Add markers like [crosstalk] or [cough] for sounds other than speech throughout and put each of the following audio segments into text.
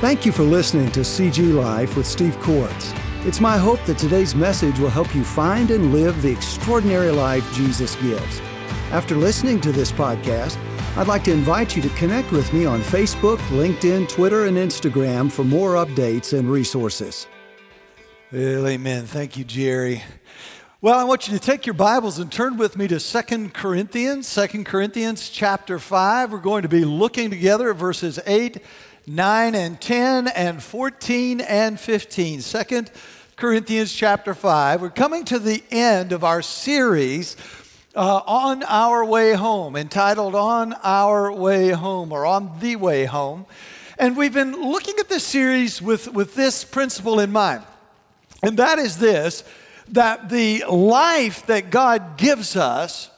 Thank you for listening to CG Life with Steve Quartz. It's my hope that today's message will help you find and live the extraordinary life Jesus gives. After listening to this podcast, I'd like to invite you to connect with me on Facebook, LinkedIn, Twitter, and Instagram for more updates and resources. Well, amen. Thank you, Jerry. Well, I want you to take your Bibles and turn with me to Second Corinthians, Second Corinthians chapter 5. We're going to be looking together at verses 8 9 and 10 and 14 and 15. 2 Corinthians chapter 5. We're coming to the end of our series uh, on our way home, entitled On Our Way Home or On the Way Home. And we've been looking at this series with, with this principle in mind. And that is this that the life that God gives us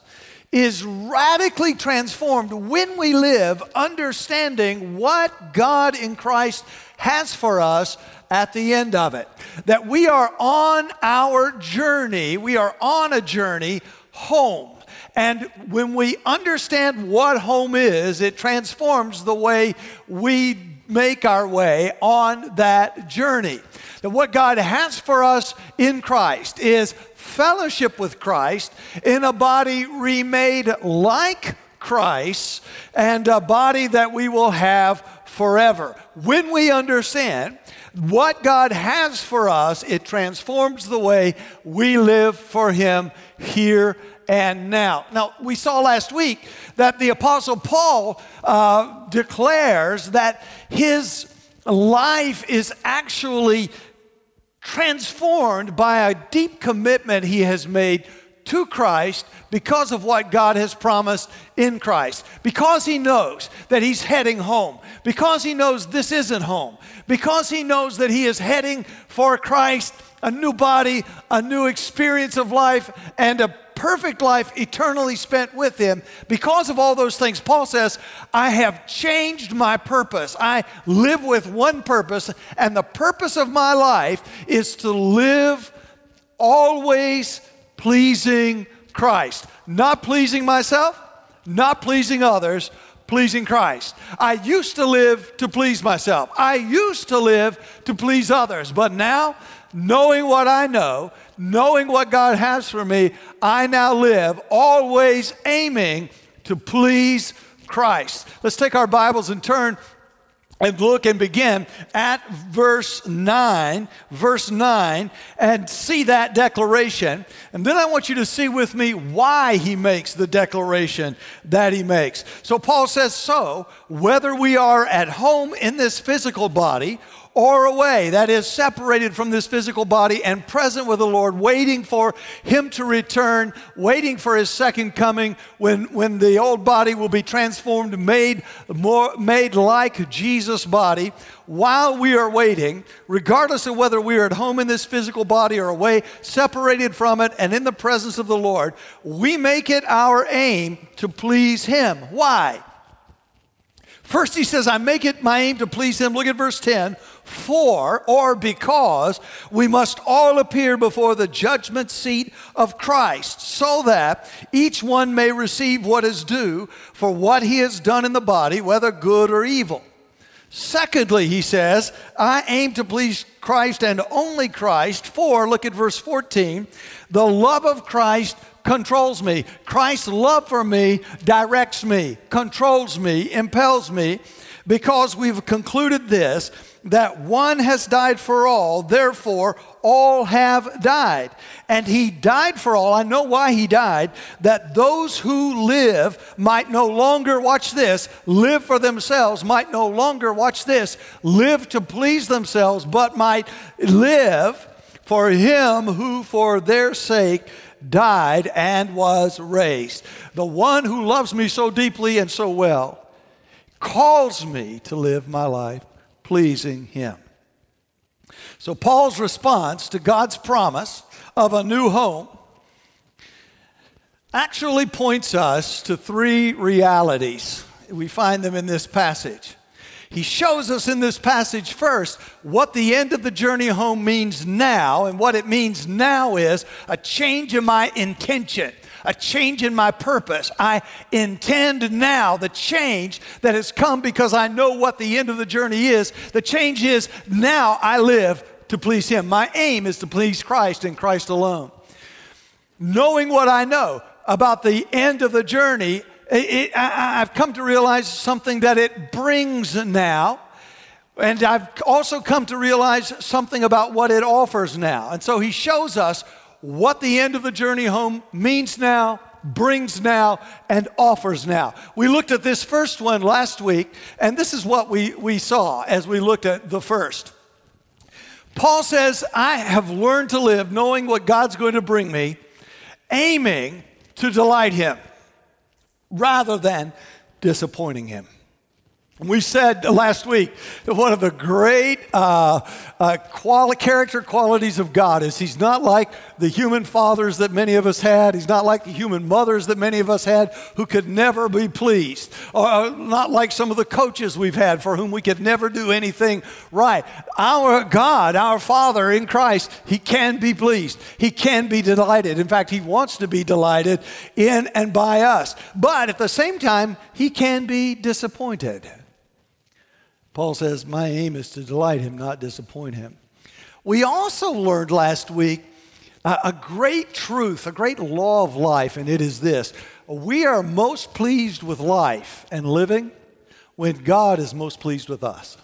is radically transformed when we live understanding what God in Christ has for us at the end of it. That we are on our journey, we are on a journey home. And when we understand what home is, it transforms the way we make our way on that journey. That what God has for us in Christ is fellowship with Christ in a body remade like Christ and a body that we will have forever. When we understand what God has for us, it transforms the way we live for Him here and now. Now, we saw last week that the Apostle Paul uh, declares that his life is actually transformed by a deep commitment he has made to Christ because of what God has promised in Christ. Because he knows that he's heading home. Because he knows this isn't home. Because he knows that he is heading for Christ, a new body, a new experience of life, and a perfect life eternally spent with Him. Because of all those things, Paul says, I have changed my purpose. I live with one purpose, and the purpose of my life is to live always pleasing Christ. Not pleasing myself, not pleasing others, pleasing Christ. I used to live to please myself. I used to live to please others. But now, knowing what I know, knowing what God has for me, I now live always aiming to please Christ. Let's take our Bibles and turn and look and begin at verse 9, verse 9, and see that declaration. And then I want you to see with me why he makes the declaration that he makes. So Paul says, So, whether we are at home in this physical body or away, that is, separated from this physical body and present with the Lord, waiting for Him to return, waiting for His second coming when, when the old body will be transformed, made, more, made like Jesus' body. While we are waiting, regardless of whether we are at home in this physical body or away, separated from it and in the presence of the Lord, we make it our aim to please Him. Why? First, he says, I make it my aim to please him. Look at verse 10 for or because we must all appear before the judgment seat of Christ, so that each one may receive what is due for what he has done in the body, whether good or evil. Secondly, he says, I aim to please Christ and only Christ, for, look at verse 14, the love of Christ controls me. Christ's love for me directs me, controls me, impels me, because we've concluded this that one has died for all, therefore all have died. And he died for all. I know why he died, that those who live might no longer, watch this, live for themselves, might no longer, watch this, live to please themselves, but might live for him who for their sake died and was raised. The one who loves me so deeply and so well calls me to live my life pleasing Him. So, Paul's response to God's promise of a new home actually points us to three realities. We find them in this passage. He shows us in this passage first what the end of the journey home means now, and what it means now is a change in my intention a change in my purpose. I intend now the change that has come because I know what the end of the journey is. The change is now I live to please Him. My aim is to please Christ and Christ alone. Knowing what I know about the end of the journey, it, I, I've come to realize something that it brings now. And I've also come to realize something about what it offers now. And so he shows us what the end of the journey home means now, brings now, and offers now. We looked at this first one last week, and this is what we, we saw as we looked at the first. Paul says, I have learned to live knowing what God's going to bring me, aiming to delight Him rather than disappointing Him. We said last week that one of the great uh, uh, quali- character qualities of God is He's not like the human fathers that many of us had. He's not like the human mothers that many of us had who could never be pleased. Or uh, not like some of the coaches we've had for whom we could never do anything right. Our God, our Father in Christ, He can be pleased. He can be delighted. In fact, He wants to be delighted in and by us. But at the same time, He can be disappointed. Paul says, My aim is to delight him, not disappoint him. We also learned last week uh, a great truth, a great law of life, and it is this we are most pleased with life and living when God is most pleased with us.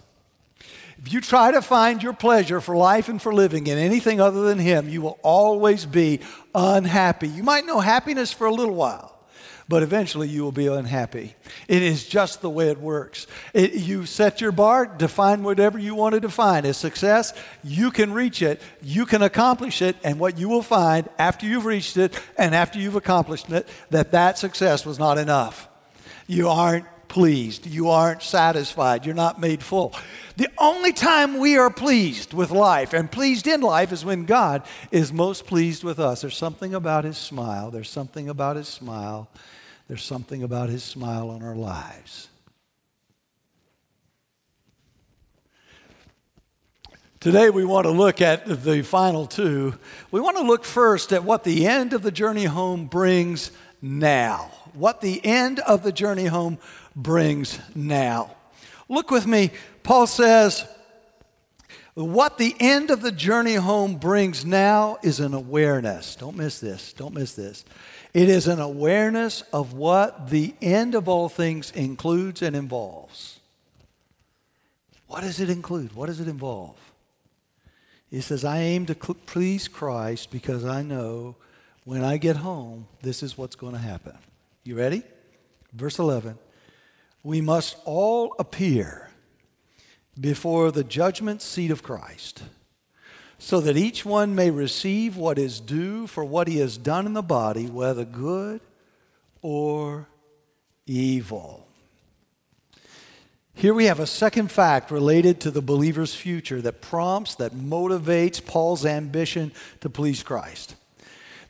If you try to find your pleasure for life and for living in anything other than Him, you will always be unhappy. You might know happiness for a little while but eventually you will be unhappy. It is just the way it works. It, you set your bar, define whatever you want to define as success. You can reach it, you can accomplish it, and what you will find after you've reached it and after you've accomplished it, that that success was not enough. You aren't pleased. You aren't satisfied. You're not made full. The only time we are pleased with life and pleased in life is when God is most pleased with us. There's something about His smile. There's something about His smile there's something about his smile on our lives. Today, we want to look at the final two. We want to look first at what the end of the journey home brings now. What the end of the journey home brings now. Look with me. Paul says, What the end of the journey home brings now is an awareness. Don't miss this. Don't miss this. It is an awareness of what the end of all things includes and involves. What does it include? What does it involve? He says, I aim to please Christ because I know when I get home, this is what's going to happen. You ready? Verse 11. We must all appear before the judgment seat of Christ so that each one may receive what is due for what he has done in the body, whether good or evil. Here we have a second fact related to the believer's future that prompts, that motivates Paul's ambition to please Christ.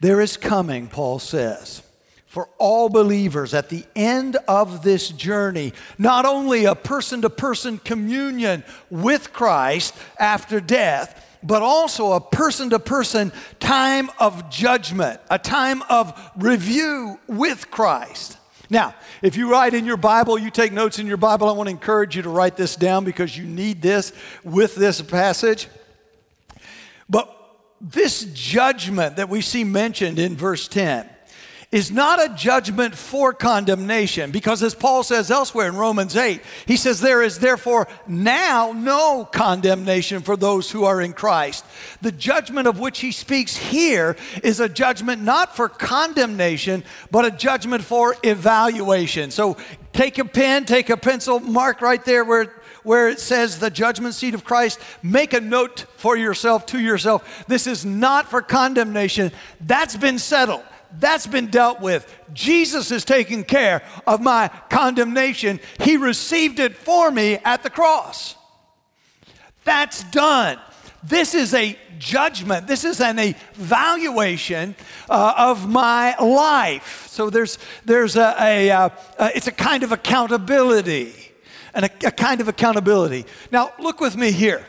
There is coming, Paul says, for all believers at the end of this journey, not only a person to person communion with Christ after death, but also a person to person time of judgment, a time of review with Christ. Now, if you write in your Bible, you take notes in your Bible, I want to encourage you to write this down because you need this with this passage. But this judgment that we see mentioned in verse 10 is not a judgment for condemnation because as Paul says elsewhere in Romans 8, he says there is therefore now no condemnation for those who are in Christ. The judgment of which he speaks here is a judgment not for condemnation, but a judgment for evaluation. So take a pen, take a pencil, mark right there where where it says the judgment seat of Christ, make a note for yourself, to yourself. This is not for condemnation. That's been settled. That's been dealt with. Jesus is taking care of my condemnation. He received it for me at the cross. That's done. This is a judgment. This is an evaluation uh, of my life. So there's, there's a, a, uh, a it's a kind of accountability, and a, a kind of accountability. Now, look with me here.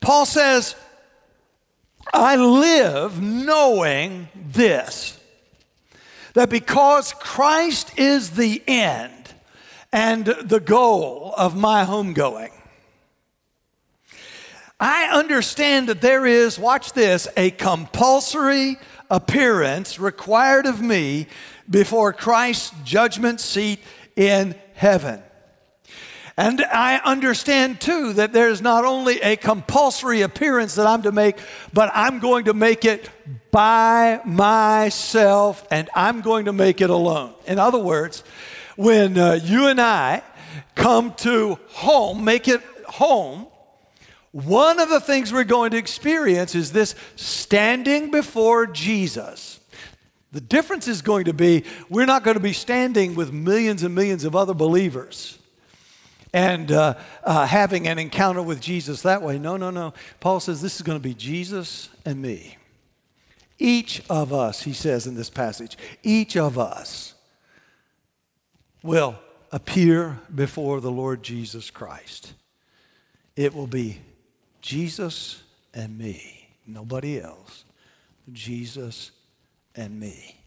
Paul says, I live knowing this. that because Christ is the end and the goal of my homegoing, I understand that there is, watch this, a compulsory appearance required of me before Christ's judgment seat in heaven. And I understand too that there's not only a compulsory appearance that I'm to make, but I'm going to make it by myself and I'm going to make it alone. In other words, when uh, you and I come to home, make it home, one of the things we're going to experience is this standing before Jesus. The difference is going to be we're not going to be standing with millions and millions of other believers and uh, uh, having an encounter with Jesus that way. No, no, no. Paul says this is going to be Jesus and me. Each of us, he says in this passage, each of us will appear before the Lord Jesus Christ. It will be Jesus and me, nobody else. Jesus and me.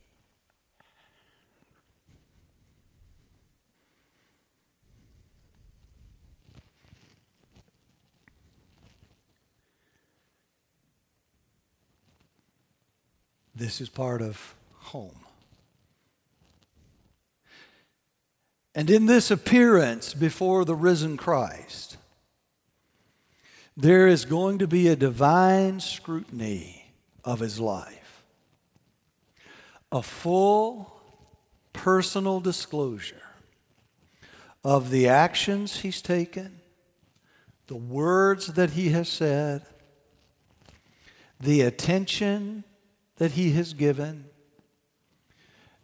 This is part of home. And in this appearance before the risen Christ, there is going to be a divine scrutiny of his life, a full personal disclosure of the actions he's taken, the words that he has said, the attention that He has given,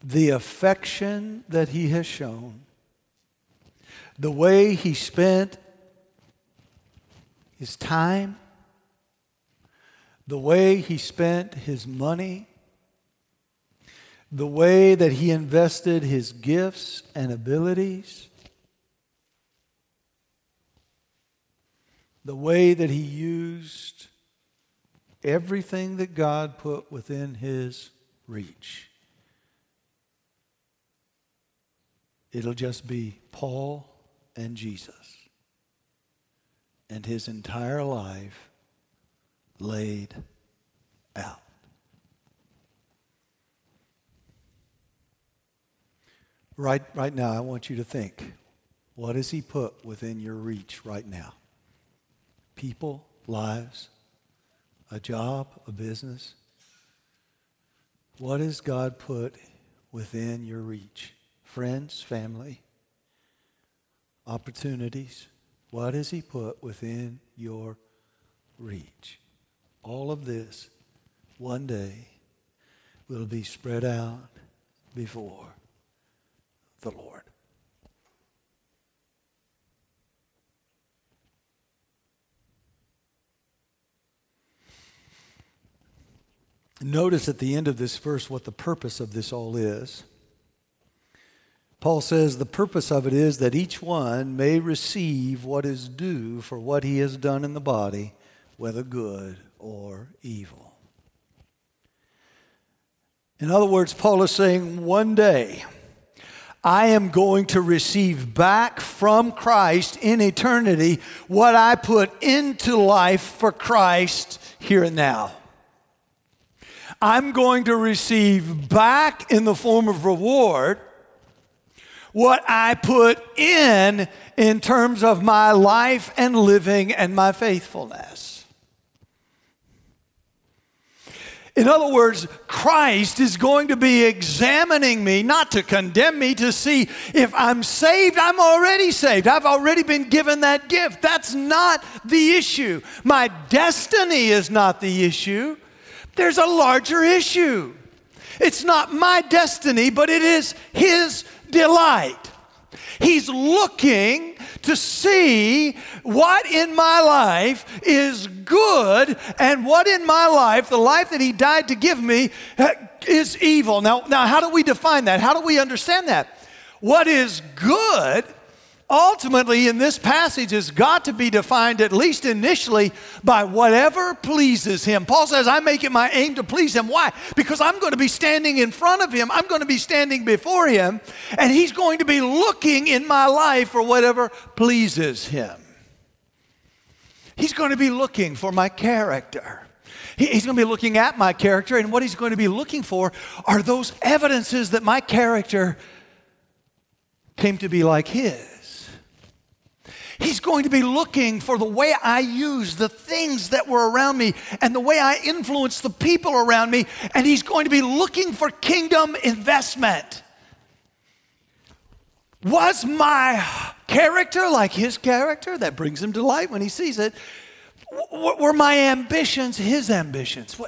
the affection that He has shown, the way He spent His time, the way He spent His money, the way that He invested His gifts and abilities. the way that he used everything that God put within his reach. It'll just be Paul and Jesus and his entire life laid out. Right, right now, I want you to think what has he put within your reach right now? People, lives, a job, a business? What has God put within your reach? Friends, family, opportunities. What has He put within your reach? All of this one day will be spread out before the Lord. Notice at the end of this verse what the purpose of this all is. Paul says the purpose of it is that each one may receive what is due for what he has done in the body, whether good or evil. In other words, Paul is saying one day, I am going to receive back from Christ in eternity what I put into life for Christ here and now. I'm going to receive back in the form of reward what I put in in terms of my life and living and my faithfulness. In other words, Christ is going to be examining me, not to condemn me, to see if I'm saved. I'm already saved. I've already been given that gift. That's not the issue. My destiny is not the issue. There's a larger issue. It's not my destiny, but it is His delight. He's looking to see what in my life is good and what in my life, the life that He died to give me, is evil. Now, now how do we define that? How do we understand that? What is good ultimately in this passage has got to be defined, at least initially, by whatever pleases him. Paul says, I make it my aim to please him. Why? Because I'm going to be standing in front of him, I'm going to be standing before him, and he's going to be looking in my life for whatever pleases him. He's going to be looking for my character. He's going to be looking at my character, and what he's going to be looking for are those evidences that my character came to be like his. He's going to be looking for the way I use the things that were around me and the way I influence the people around me, and He's going to be looking for kingdom investment. Was my character like His character? That brings Him delight when He sees it. Were my ambitions His ambitions?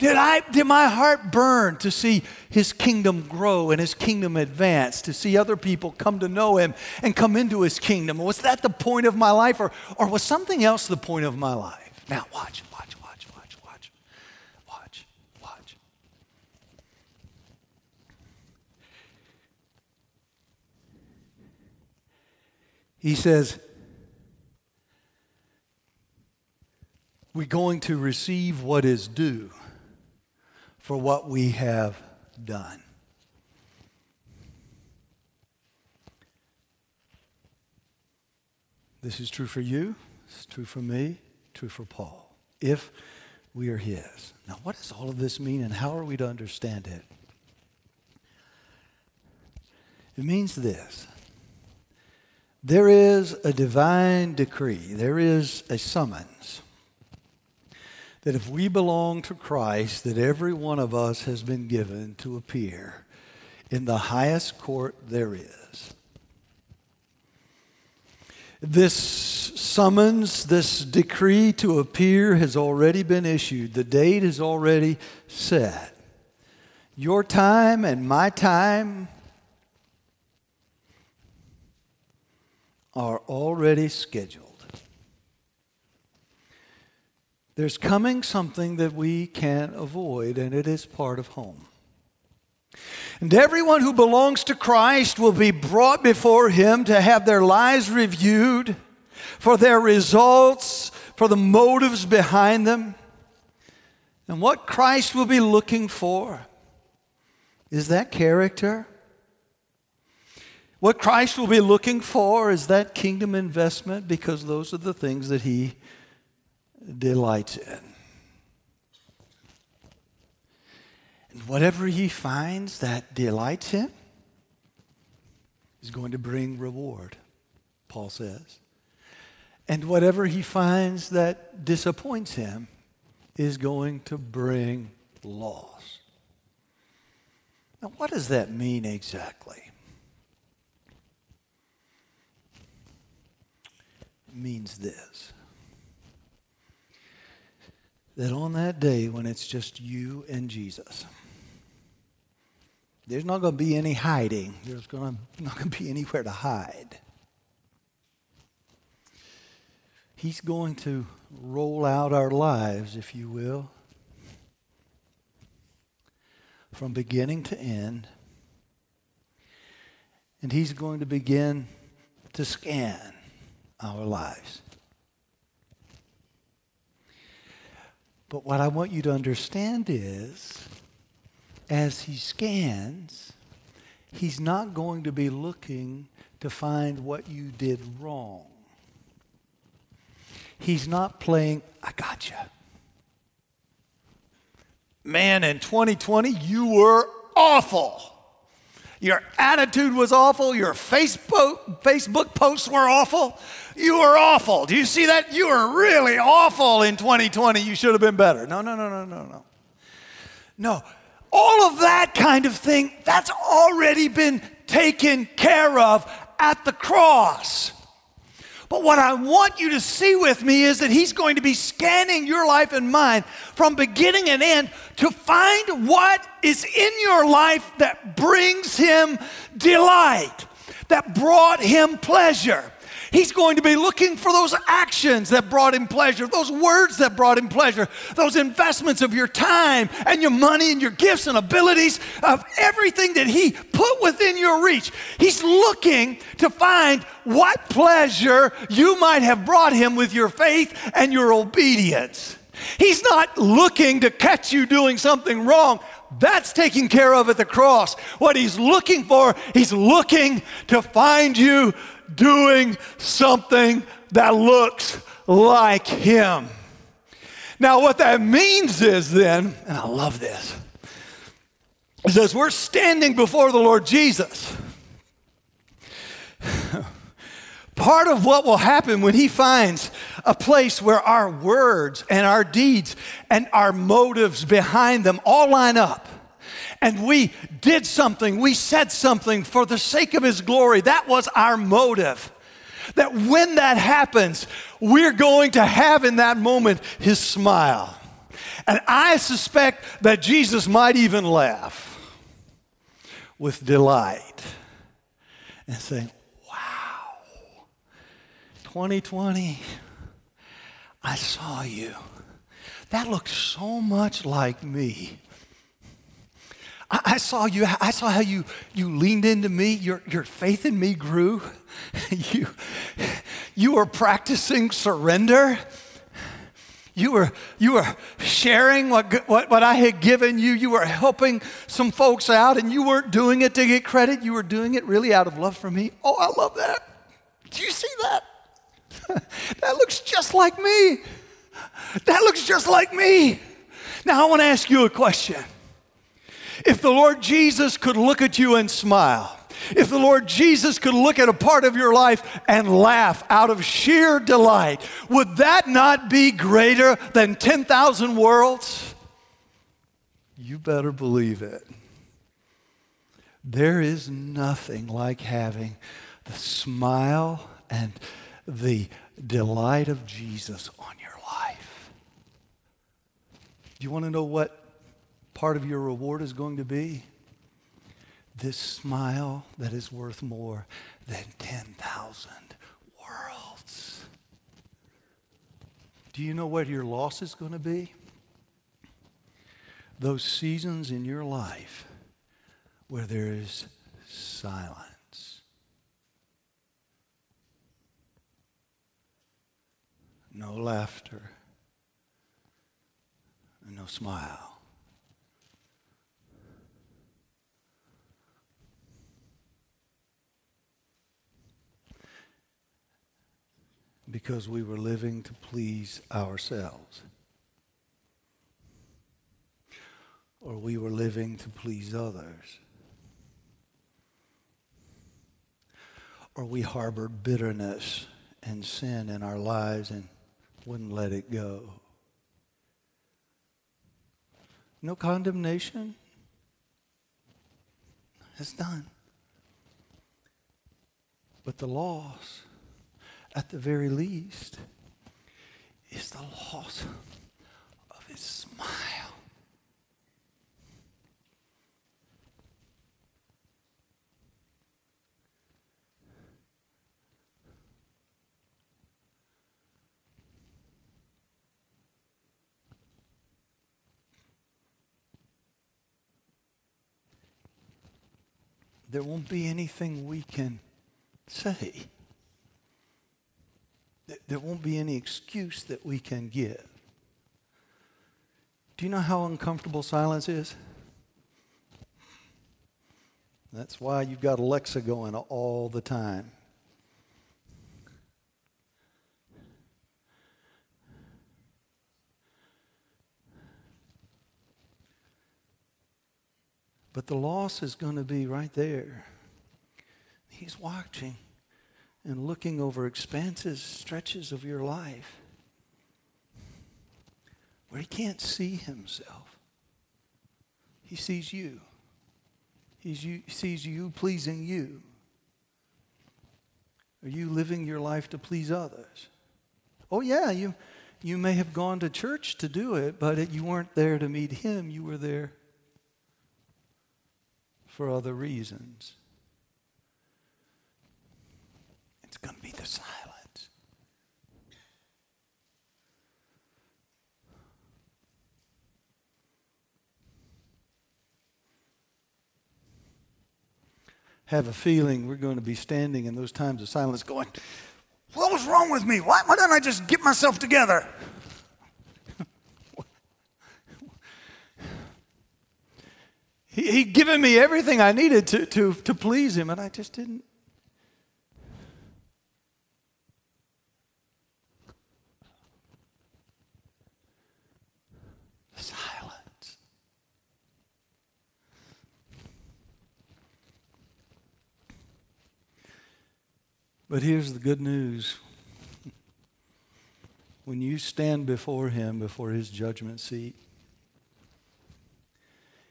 Did, I, did my heart burn to see his kingdom grow and his kingdom advance, to see other people come to know him and come into his kingdom? Was that the point of my life, or, or was something else the point of my life? Now, watch, watch, watch, watch, watch, watch, watch. He says, We're going to receive what is due for what we have done. This is true for you, it's true for me, true for Paul, if we are his. Now, what does all of this mean and how are we to understand it? It means this there is a divine decree, there is a summons that if we belong to Christ, that every one of us has been given to appear in the highest court there is. This summons, this decree to appear has already been issued. The date is already set. Your time and my time are already scheduled. There's coming something that we can't avoid, and it is part of home. And everyone who belongs to Christ will be brought before Him to have their lives reviewed for their results, for the motives behind them. And what Christ will be looking for is that character. What Christ will be looking for is that kingdom investment because those are the things that He delights in. And whatever he finds that delights him is going to bring reward, Paul says. And whatever he finds that disappoints him is going to bring loss. Now, what does that mean exactly? It means this that on that day when it's just you and Jesus, there's not going to be any hiding. There's going [laughs] to, not going to be anywhere to hide. He's going to roll out our lives, if you will, from beginning to end. And He's going to begin to scan our lives. But what I want you to understand is, as he scans, he's not going to be looking to find what you did wrong. He's not playing, I got you. Man, in 2020, you were awful. Your attitude was awful. Your Facebook, Facebook posts were awful. You were awful. Do you see that? You were really awful in 2020. You should have been better. No, no, no, no, no, no. No. All of that kind of thing, that's already been taken care of at the cross. But what I want you to see with me is that He's going to be scanning your life and mine from beginning and end to find what is in your life that brings Him delight, that brought Him pleasure. He's going to be looking for those actions that brought him pleasure, those words that brought him pleasure, those investments of your time and your money and your gifts and abilities, of everything that he put within your reach. He's looking to find what pleasure you might have brought him with your faith and your obedience. He's not looking to catch you doing something wrong. That's taken care of at the cross. What he's looking for, he's looking to find you doing something that looks like him. Now, what that means is then, and I love this, is as we're standing before the Lord Jesus, [sighs] part of what will happen when he finds a place where our words and our deeds and our motives behind them all line up and we did something, we said something for the sake of His glory. That was our motive. That when that happens, we're going to have in that moment His smile. And I suspect that Jesus might even laugh with delight and say, Wow, 2020, I saw you. That looks so much like me. I, I, saw you, I saw how you, you leaned into me. Your, your faith in me grew. [laughs] you, you were practicing surrender. You were, you were sharing what, what, what I had given you. You were helping some folks out, and you weren't doing it to get credit. You were doing it really out of love for me. Oh, I love that. Do you see that? [laughs] that looks just like me. That looks just like me. Now, I want to ask you a question. If the Lord Jesus could look at you and smile, if the Lord Jesus could look at a part of your life and laugh out of sheer delight, would that not be greater than 10,000 worlds? You better believe it. There is nothing like having the smile and the delight of Jesus on your life. Do you want to know what part of your reward is going to be this smile that is worth more than 10,000 worlds. Do you know what your loss is going to be? Those seasons in your life where there is silence. No laughter, And no smile. Because we were living to please ourselves. Or we were living to please others. Or we harbored bitterness and sin in our lives and wouldn't let it go. No condemnation. It's done. But the loss at the very least, is the loss of his smile. There won't be anything we can say there won't be any excuse that we can give. Do you know how uncomfortable silence is? That's why you've got Alexa going all the time. But the loss is going to be right there. He's watching and looking over expanses, stretches of your life where he can't see himself. He sees you. He sees you pleasing you. Are you living your life to please others? Oh, yeah, you, you may have gone to church to do it, but it, you weren't there to meet him. You were there for other reasons. going to be the silence. Have a feeling we're going to be standing in those times of silence going, What was wrong with me? Why, why didn't I just get myself together? [laughs] he, he'd given me everything I needed to, to, to please him, and I just didn't. But here's the good news. When you stand before Him, before His judgment seat,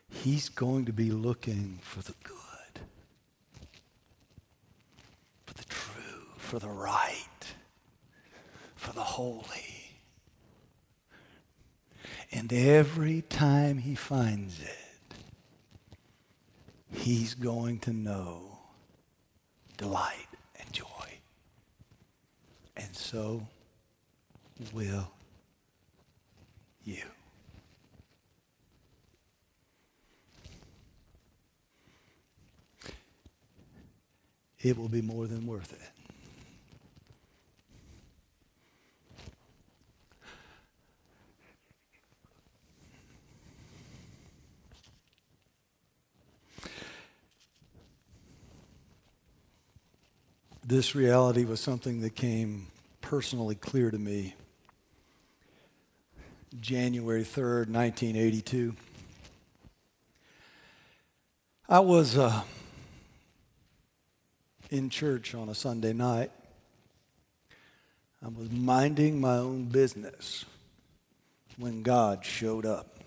He's going to be looking for the good, for the true, for the right, for the holy. And every time He finds it, He's going to know delight so will you. It will be more than worth it. this reality was something that came personally clear to me January 3rd, 1982. I was uh, in church on a Sunday night. I was minding my own business when God showed up.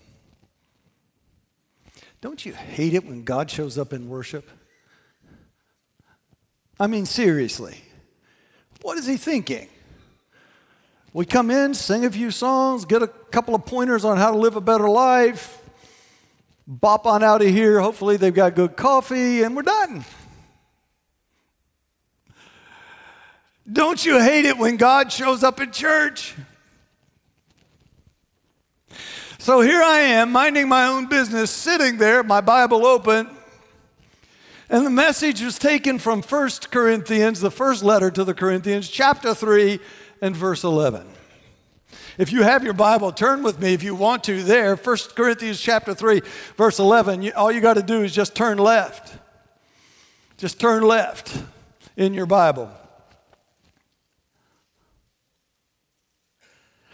Don't you hate it when God shows up in worship? I mean, seriously. What is he thinking? We come in, sing a few songs, get a couple of pointers on how to live a better life, bop on out of here. Hopefully, they've got good coffee, and we're done. Don't you hate it when God shows up in church? So here I am, minding my own business, sitting there, my Bible open, and the message was taken from 1 Corinthians, the first letter to the Corinthians, chapter 3 and verse 11. If you have your Bible, turn with me if you want to there. 1 Corinthians chapter 3, verse 11. all you got to do is just turn left. Just turn left in your Bible.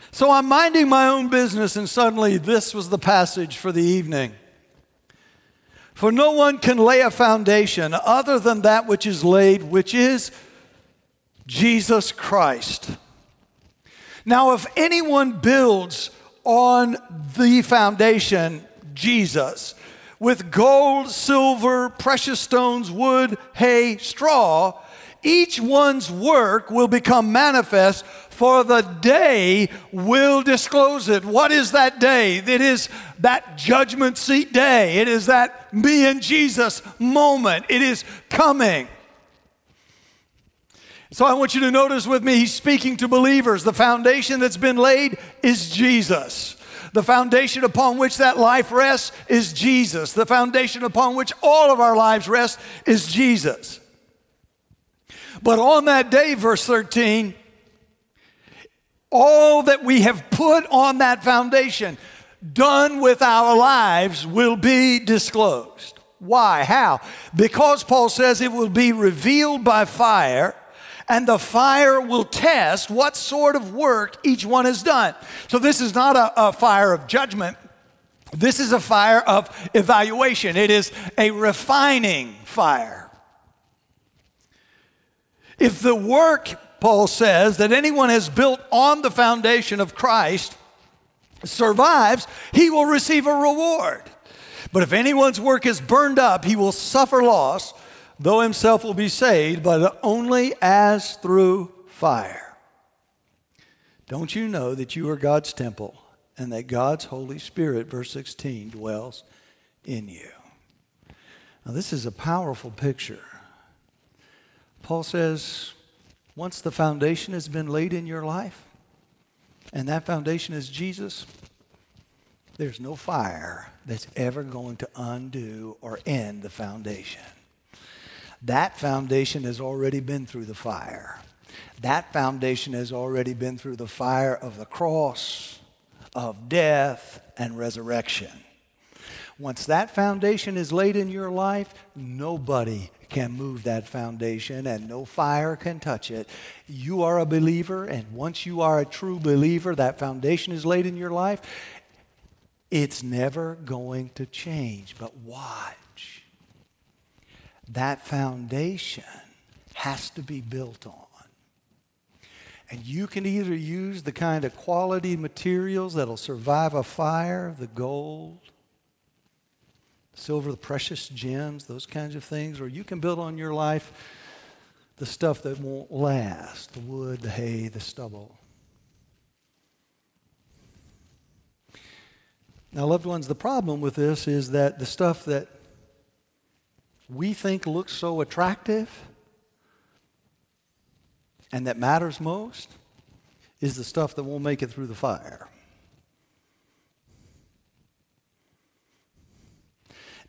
So I'm minding my own business, and suddenly this was the passage for the evening. For no one can lay a foundation other than that which is laid, which is Jesus Christ. Now, if anyone builds on the foundation, Jesus, with gold, silver, precious stones, wood, hay, straw, each one's work will become manifest, for the day will disclose it. What is that day? It is that judgment seat day. It is that me and Jesus moment. It is coming. So I want you to notice with me, he's speaking to believers. The foundation that's been laid is Jesus. The foundation upon which that life rests is Jesus. The foundation upon which all of our lives rest is Jesus. But on that day, verse 13, all that we have put on that foundation, done with our lives, will be disclosed. Why? How? Because Paul says it will be revealed by fire, and the fire will test what sort of work each one has done. So, this is not a, a fire of judgment. This is a fire of evaluation. It is a refining fire. If the work Paul says, that anyone has built on the foundation of Christ survives, he will receive a reward. But if anyone's work is burned up, he will suffer loss, though himself will be saved, but only as through fire. Don't you know that you are God's temple and that God's Holy Spirit, verse 16, dwells in you? Now, this is a powerful picture. Paul says, once the foundation has been laid in your life, and that foundation is Jesus, there's no fire that's ever going to undo or end the foundation. That foundation has already been through the fire. That foundation has already been through the fire of the cross, of death, and resurrection. Once that foundation is laid in your life, nobody can move that foundation and no fire can touch it. You are a believer, and once you are a true believer, that foundation is laid in your life. It's never going to change. But watch. That foundation has to be built on. And you can either use the kind of quality materials that'll survive a fire, the gold, silver, the precious gems, those kinds of things, or you can build on your life the stuff that won't last the wood, the hay, the stubble. Now, loved ones, the problem with this is that the stuff that we think looks so attractive and that matters most is the stuff that won't make it through the fire.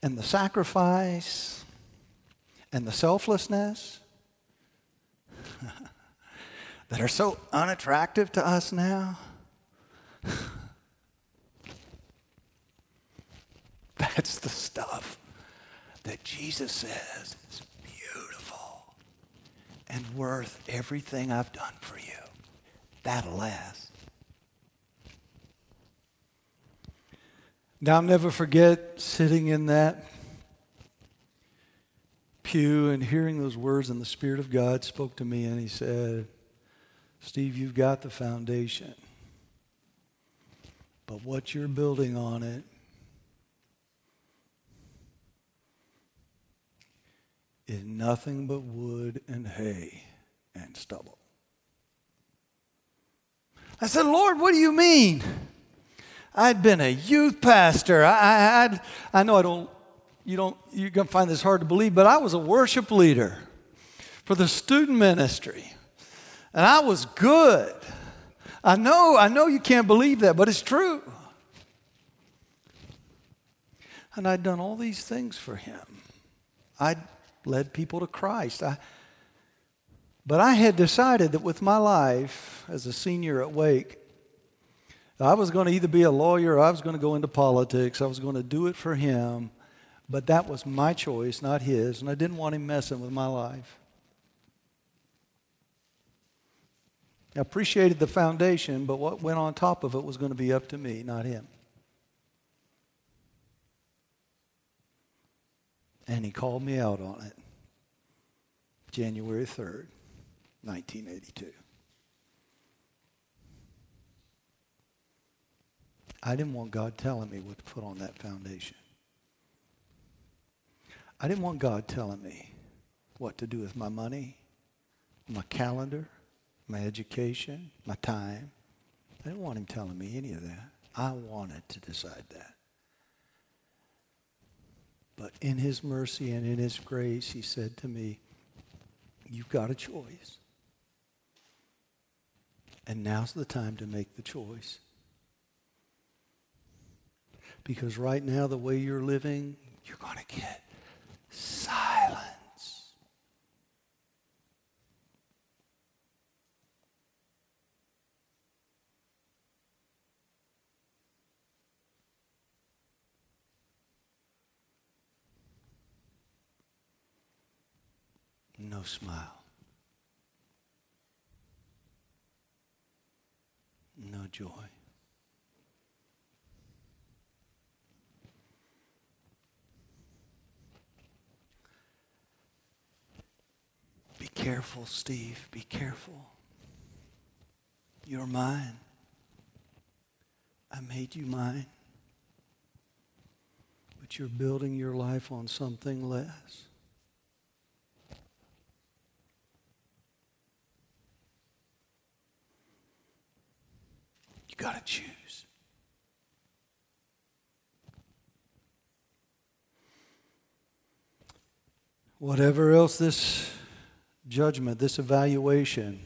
And the sacrifice and the selflessness [laughs] that are so unattractive to us now. [laughs] That's the stuff that Jesus says is beautiful and worth everything I've done for you. That'll last. Now, I'll never forget sitting in that pew and hearing those words, and the Spirit of God spoke to me, and He said, Steve, you've got the foundation. But what you're building on it is nothing but wood and hay and stubble. I said, Lord, what do you mean? I'd been a youth pastor. I, I, I know I don't, you don't, you're going to find this hard to believe, but I was a worship leader for the student ministry. And I was good. I know, I know you can't believe that, but it's true. And I'd done all these things for him. I'd led people to Christ. I, but I had decided that with my life as a senior at Wake, I was going to either be a lawyer or I was going to go into politics. I was going to do it for him, but that was my choice, not his, and I didn't want him messing with my life. I appreciated the foundation, but what went on top of it was going to be up to me, not him. And he called me out on it. January 3rd, 1982. I didn't want God telling me what to put on that foundation. I didn't want God telling me what to do with my money, my calendar, my education, my time. I didn't want him telling me any of that. I wanted to decide that. But in his mercy and in his grace, he said to me, You've got a choice. And now's the time to make the choice. Because right now, the way you're living, you're going to get silence. No smile, no joy. Be careful, Steve. Be careful. You're mine. I made you mine. But you're building your life on something less. Got to choose. Whatever else this judgment, this evaluation,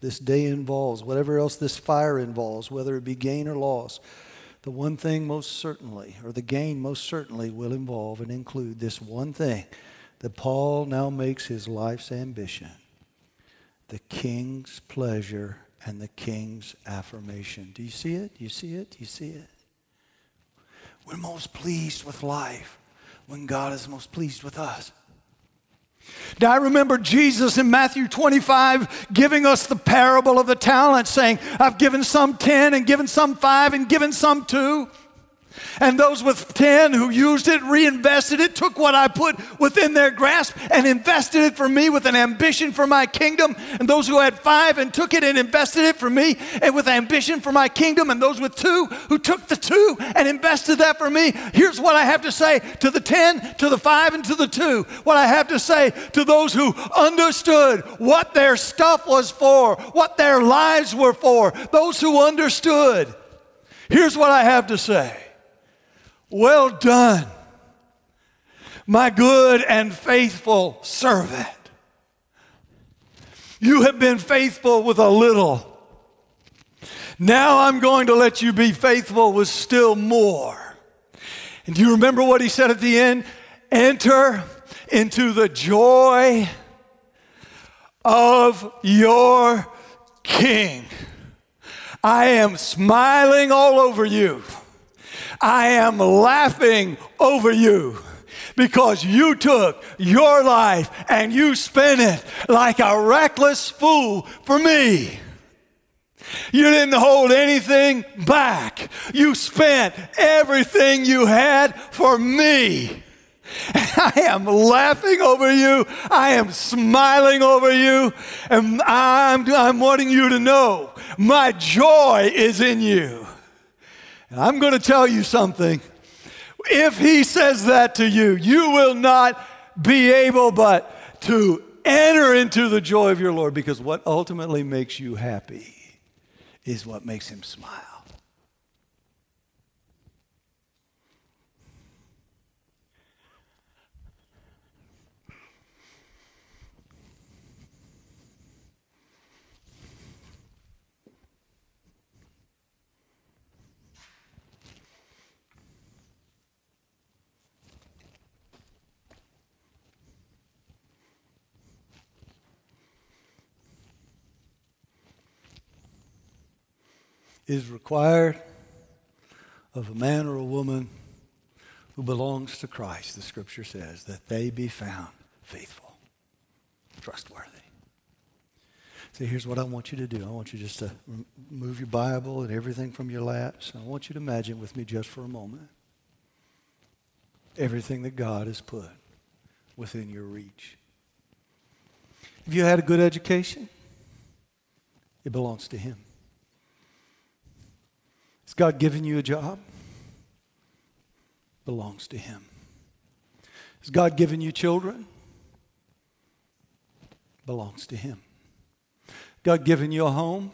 this day involves, whatever else this fire involves, whether it be gain or loss, the one thing most certainly, or the gain most certainly, will involve and include this one thing that Paul now makes his life's ambition the king's pleasure and the king's affirmation. Do you see it? Do you see it? Do you see it? We're most pleased with life when God is most pleased with us. Now, I remember Jesus in Matthew 25 giving us the parable of the talents, saying, I've given some 10 and given some 5 and given some 2. And those with 10 who used it, reinvested it, took what I put within their grasp and invested it for me with an ambition for my kingdom. And those who had five and took it and invested it for me and with ambition for my kingdom. And those with two who took the two and invested that for me. Here's what I have to say to the 10, to the five, and to the two. What I have to say to those who understood what their stuff was for, what their lives were for, those who understood. Here's what I have to say. Well done, my good and faithful servant. You have been faithful with a little. Now I'm going to let you be faithful with still more. And do you remember what he said at the end? Enter into the joy of your king. I am smiling all over you. I am laughing over you because you took your life and you spent it like a reckless fool for me. You didn't hold anything back. You spent everything you had for me. [laughs] I am laughing over you. I am smiling over you. And I'm, I'm wanting you to know my joy is in you. And I'm going to tell you something. If he says that to you, you will not be able but to enter into the joy of your Lord because what ultimately makes you happy is what makes him smile. Is required of a man or a woman who belongs to Christ, the scripture says, that they be found faithful, trustworthy. So here's what I want you to do. I want you just to move your Bible and everything from your laps. I want you to imagine with me just for a moment everything that God has put within your reach. Have you had a good education? It belongs to Him. Has God given you a job? Belongs to Him. Has God given you children? Belongs to Him. God given you a home?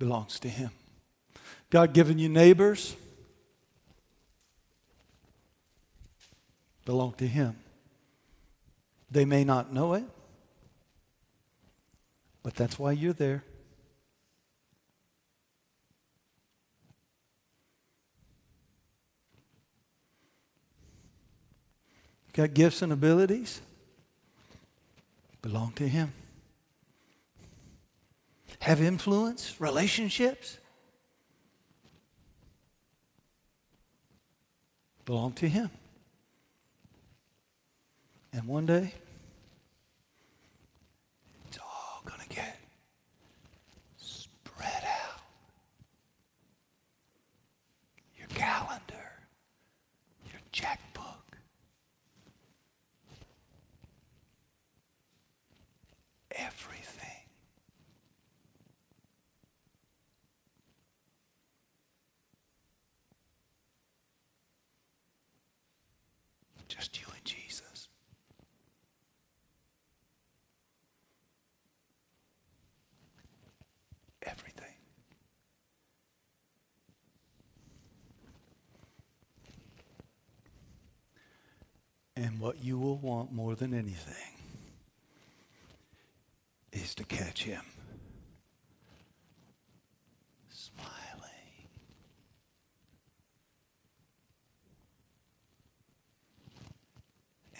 Belongs to Him. God given you neighbors? Belong to Him. They may not know it, but that's why you're there. Got gifts and abilities, belong to Him. Have influence, relationships, belong to Him. And one day, it's all going to get spread out. Your calendar, your check everything. Just you and Jesus. Everything. And what you will want more than anything is to catch him smiling.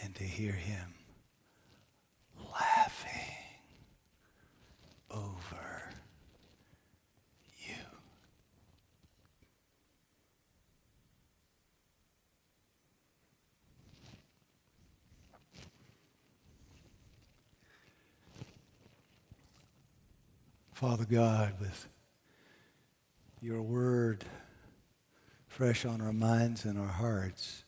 And to hear him laughing over you. Father God, with your word fresh on our minds and our hearts.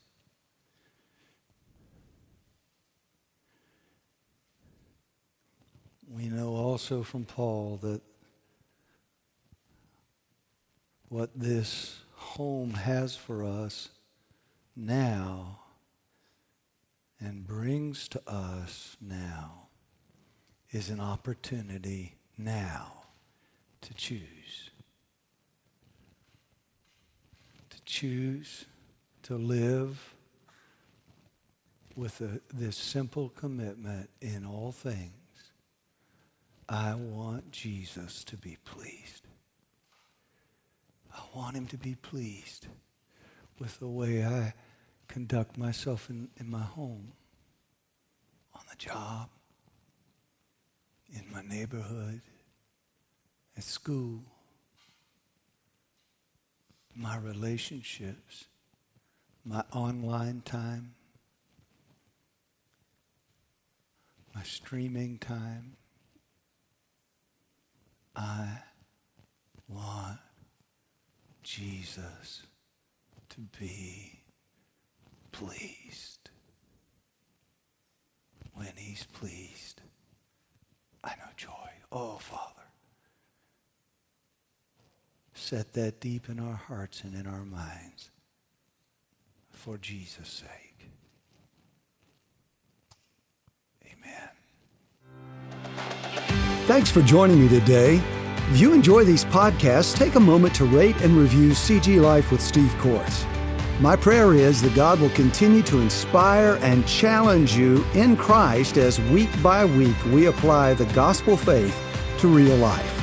We know also from Paul that what this home has for us now and brings to us now is an opportunity now to choose. To choose to live with a, this simple commitment in all things. I want Jesus to be pleased. I want him to be pleased with the way I conduct myself in, in my home, on the job, in my neighborhood, at school, my relationships, my online time, my streaming time. I want Jesus to be pleased. When he's pleased, I know joy. Oh, Father set that deep in our hearts and in our minds for Jesus' sake. Amen. Thanks for joining me today. If you enjoy these podcasts, take a moment to rate and review CG Life with Steve Courts. My prayer is that God will continue to inspire and challenge you in Christ as week by week we apply the gospel faith to real life.